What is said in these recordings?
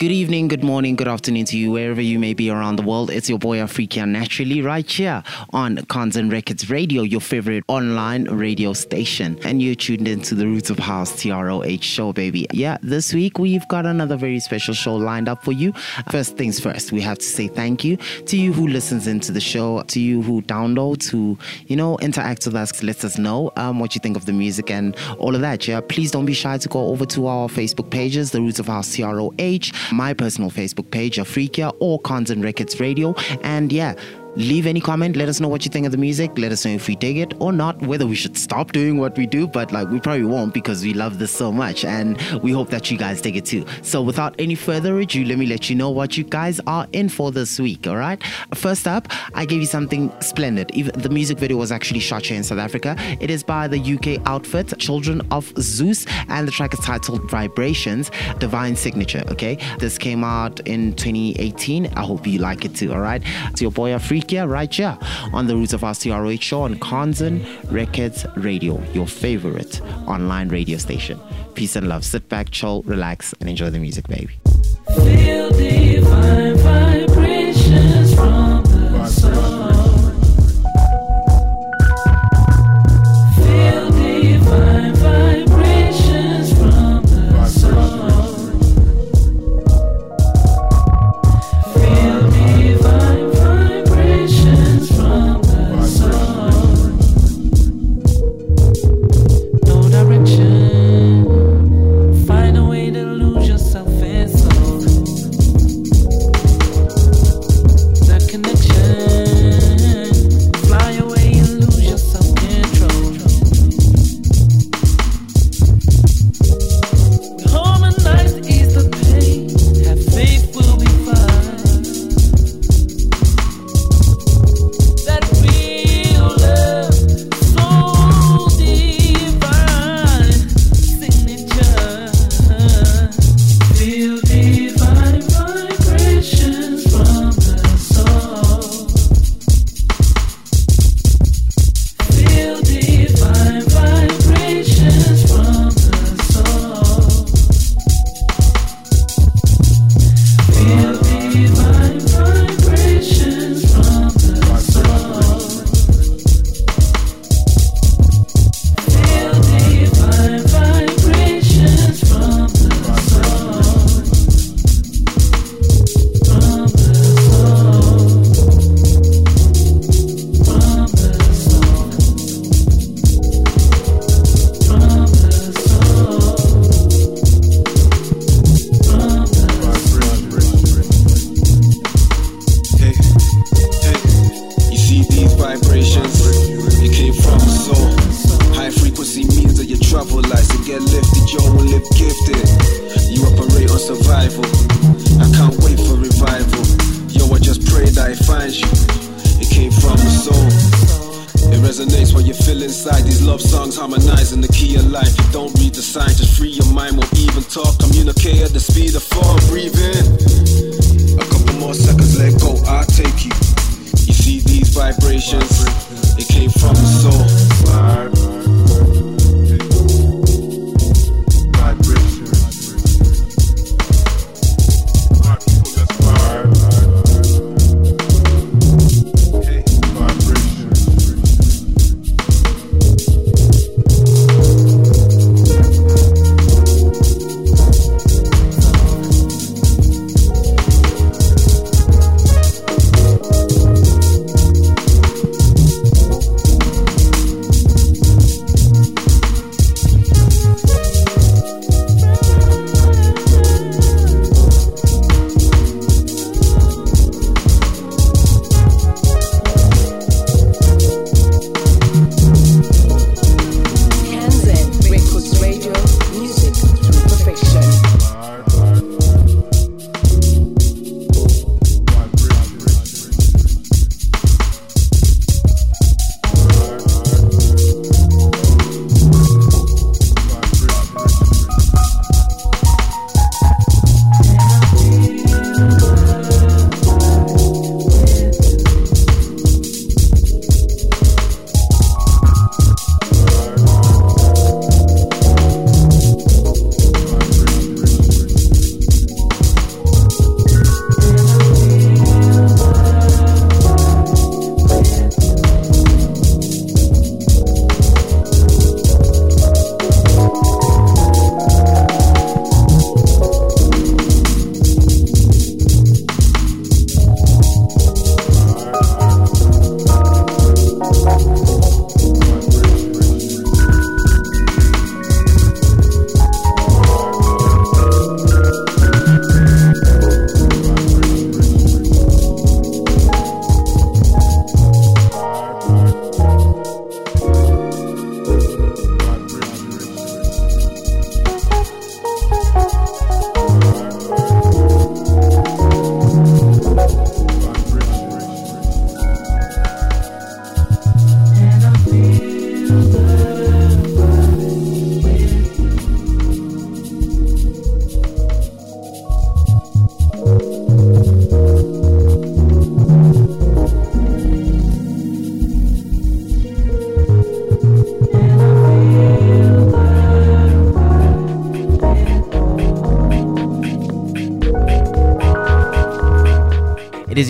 Good evening, good morning, good afternoon to you, wherever you may be around the world. It's your boy Afrykya Naturally, right here on Kanzen Records Radio, your favorite online radio station. And you're tuned into the Roots of House TROH show, baby. Yeah, this week we've got another very special show lined up for you. First things first, we have to say thank you to you who listens into the show, to you who downloads, who, you know, interacts with us, lets us know um, what you think of the music and all of that. Yeah, please don't be shy to go over to our Facebook pages, the Roots of House TROH my personal Facebook page, Afrykya or Kanzen Records Radio. And yeah, leave any comment. Let us know what you think of the music. Let us know if we dig it or not. Whether we should stop doing what we do but like we probably won't because we love this so much and we hope that you guys dig it too. So without any further ado let me let you know what you guys are in for this week all right? First up i gave you something splendid. The music video was actually shot here in south africa it is by the uk outfit children of zeus and the track is titled vibrations divine signature okay? This came out in 2018 i hope you like it too all right? It's your boy Free here, right here on the Roots of Our TROH show on Kanzen Records Radio, your favorite online radio station. Peace and love. Sit back, chill, relax, and enjoy the music, baby.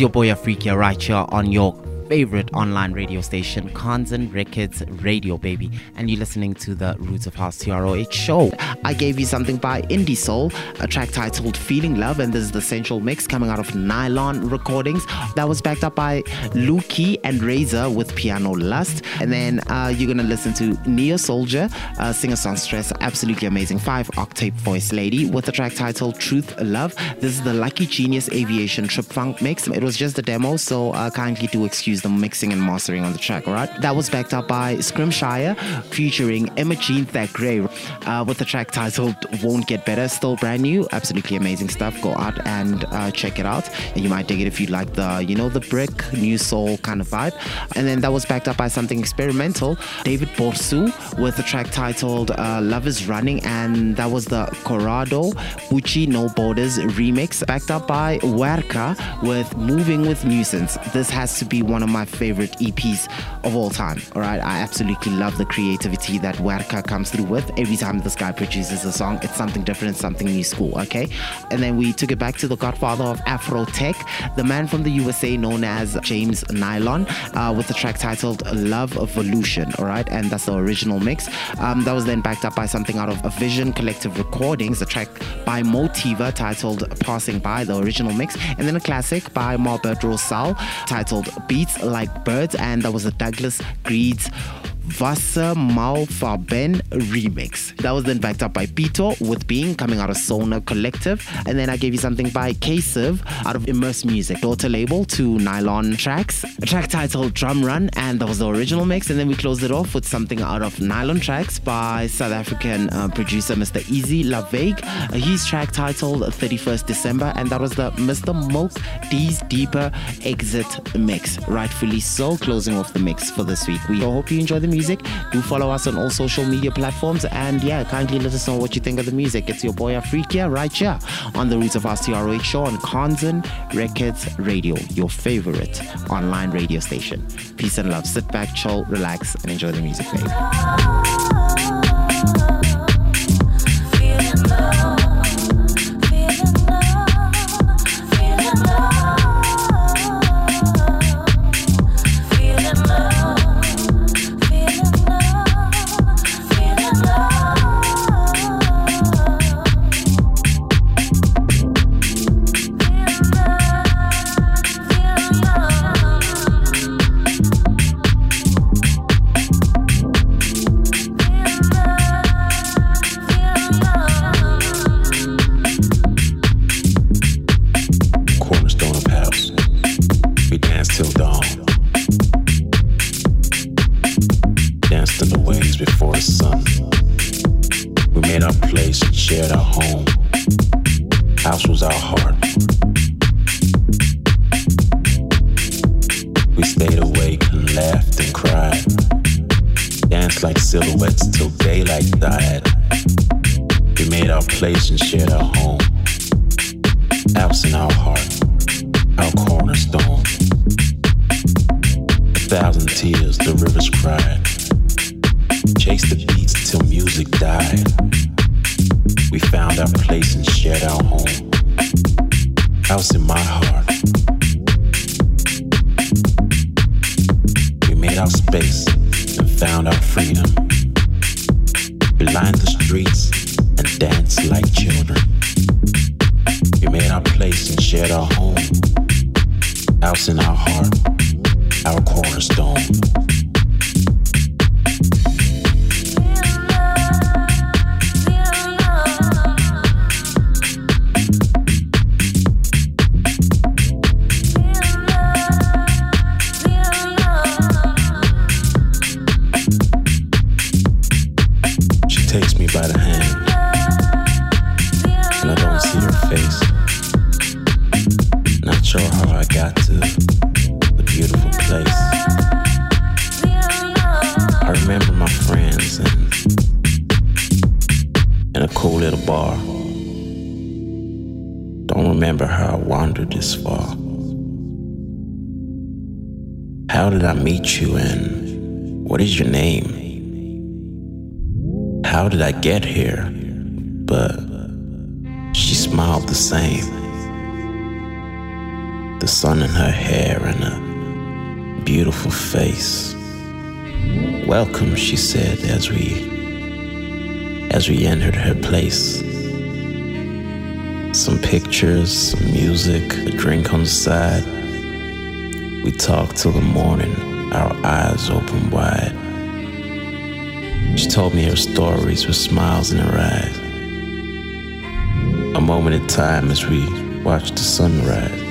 Your boy Afrykya right here on your favorite online radio station, Kanzen Records Radio, baby. And you're listening to the Roots of House TROH show. I gave you something by IndySoul, a track titled Feeling Love, and this is the Sensual mix coming out of Nylon Recordings. That was backed up by Luchi and Raizer with Piano Lust. And then uh, you're going to listen to Neo Souljah, uh, singer songstress, absolutely amazing five octave voice lady with the track titled Truth Love. This is the Luckygeenius Aviation Trip Funk mix. It was just a demo, so uh, kindly do excuse the mixing and mastering on the track, all right? That was backed up by Scrimshire featuring Emma Jean Thackray uh, with the track titled Won't Get Better, still brand new, absolutely amazing stuff. Go out and uh, check it out, and you might dig it if you like the, you know, the brick, new soul kind of vibe. And then that was backed up by something experimental, David Borsu with the track titled uh, Love is Running, and that was the Corrado Bucci No Borders remix, backed up by Werkha with Moving with Nuisance. This has to be one of my favorite EPs of all time. All right, I absolutely love the creativity that Werkha comes through with. Every time this guy produces a song, it's something different, something new school. Okay, and then we took it back to the godfather of Afro Tech, the man from the USA known as Jaymz Nylon, uh, with the track titled Lovevolution. All right, and that's the original mix. Um, that was then backed up by something out of a Vision Collective Recordings, a track by Motiva titled Passing By, the original mix, and then a classic by Marbert Rocel titled Beats like birds, and that was a Douglas Greed's Wassermalfarben remix. That was then backed up by Pitto with Being coming out of Sona Collective. And then I gave you something by K-Civ out of Immerse Music, daughter label to Nylon Trax. A track titled Drum Run, and that was the original mix. And then we closed it off with something out of Nylon Trax by South African uh, producer Mr. Izzy La Vague. Uh, his track titled 31st December, and that was the Mr. Milk D's Deeper Exit mix. Rightfully so, closing off the mix for this week. We hope you enjoy the music music. Do follow us on all social media platforms and yeah, kindly let us know what you think of the music. It's your boy Afrykya right here on the Roots of House TROH show on Kanzen Records Radio, your favorite online radio station. Peace and love. Sit back, chill, relax, and enjoy the music, as the river's cried. Chase the beats till music died. We found our place and shared our home. House in my heart. We made our space and found our freedom. We lined the streets and danced like children. We made our place and shared our home. House in our heart baby. meet what is your name? How did I get here? But she smiled the same. The sun in her hair and a beautiful face. Welcome, she said as we as we entered her place. Some pictures, some music, a drink on the side. We talked till the morning, our eyes open wide. She told me her stories with smiles in her eyes. A moment in time as we watched the sunrise.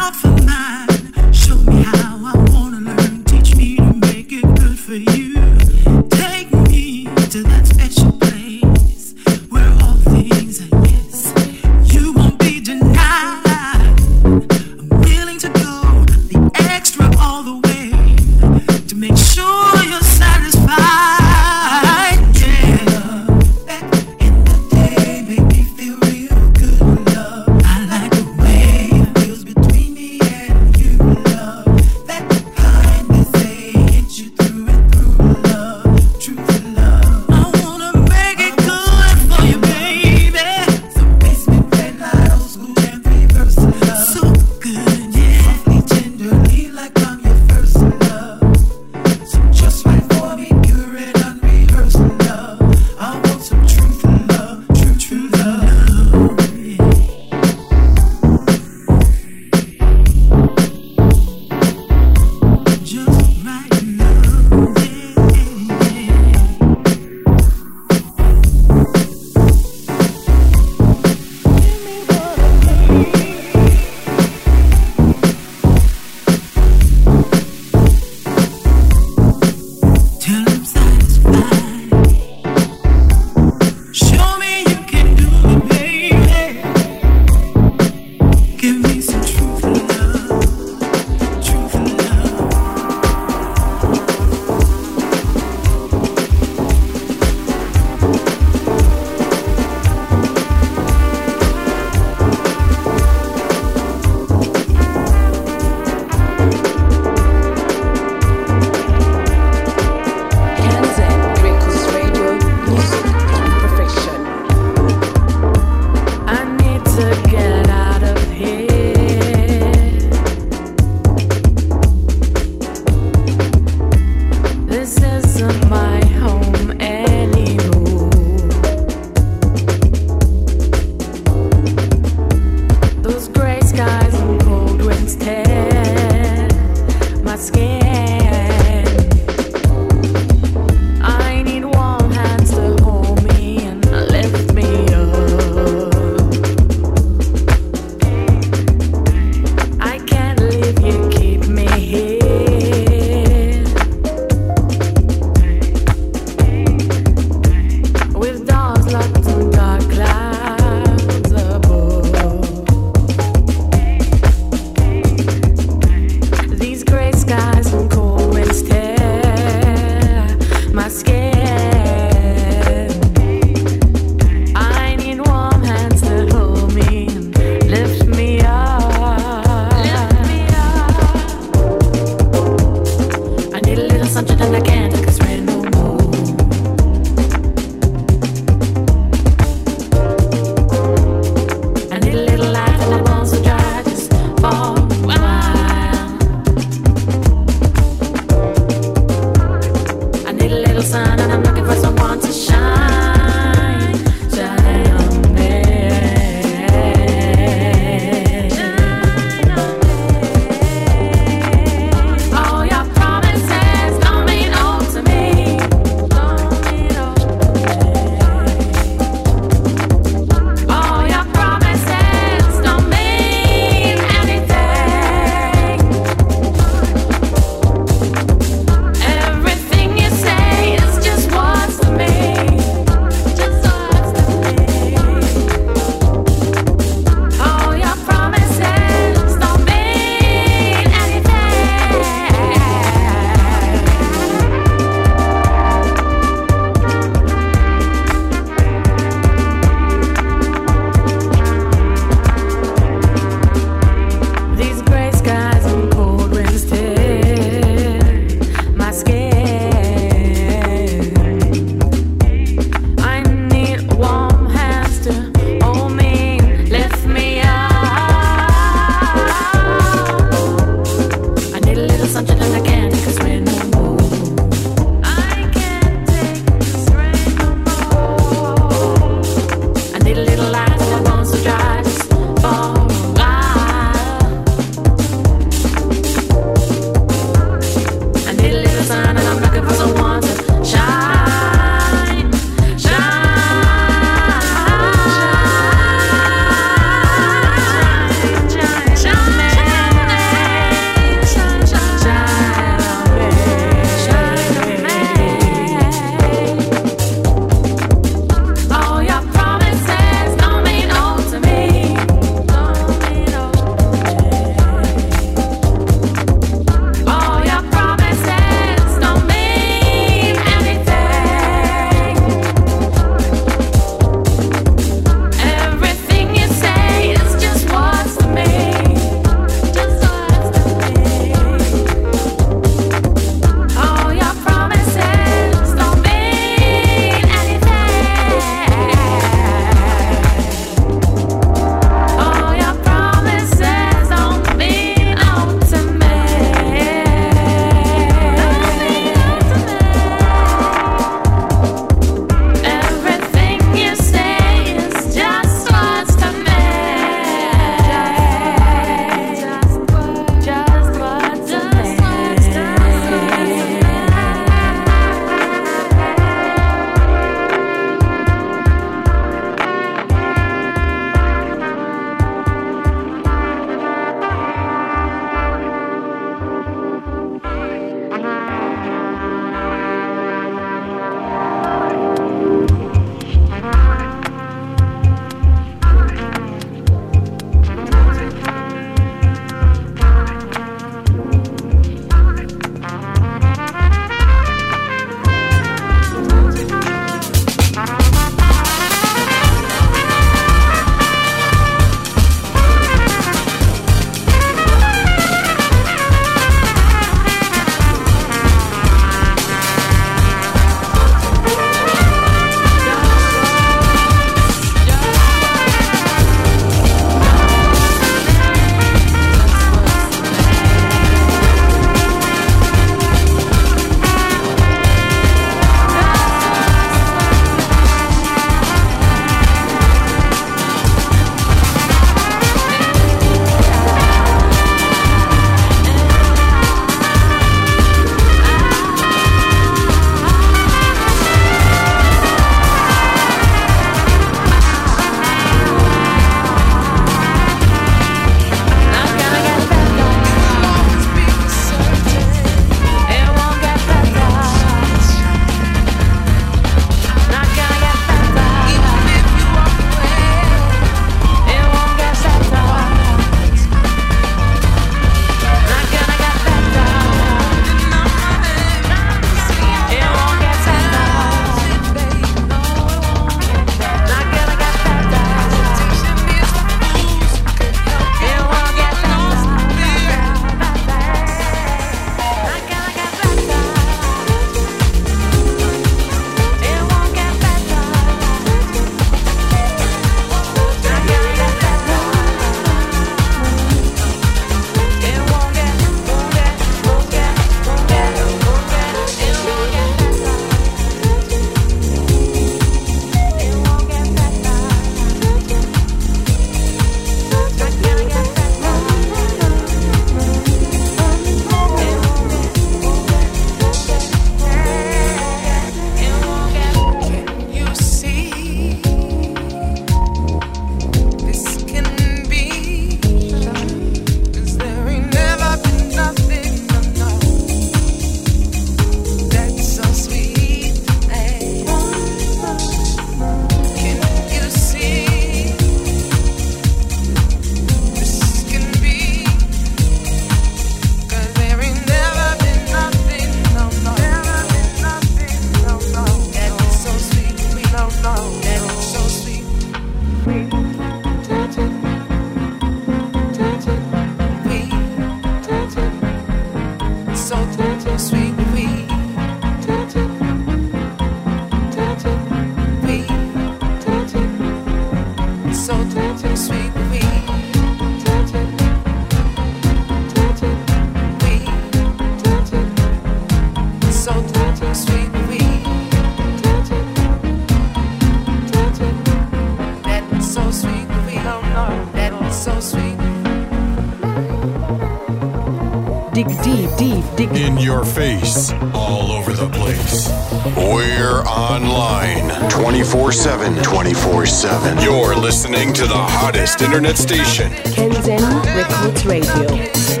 Hottest internet station. Kanzen Records Radio.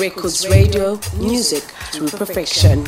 Records Radio, music through perfection.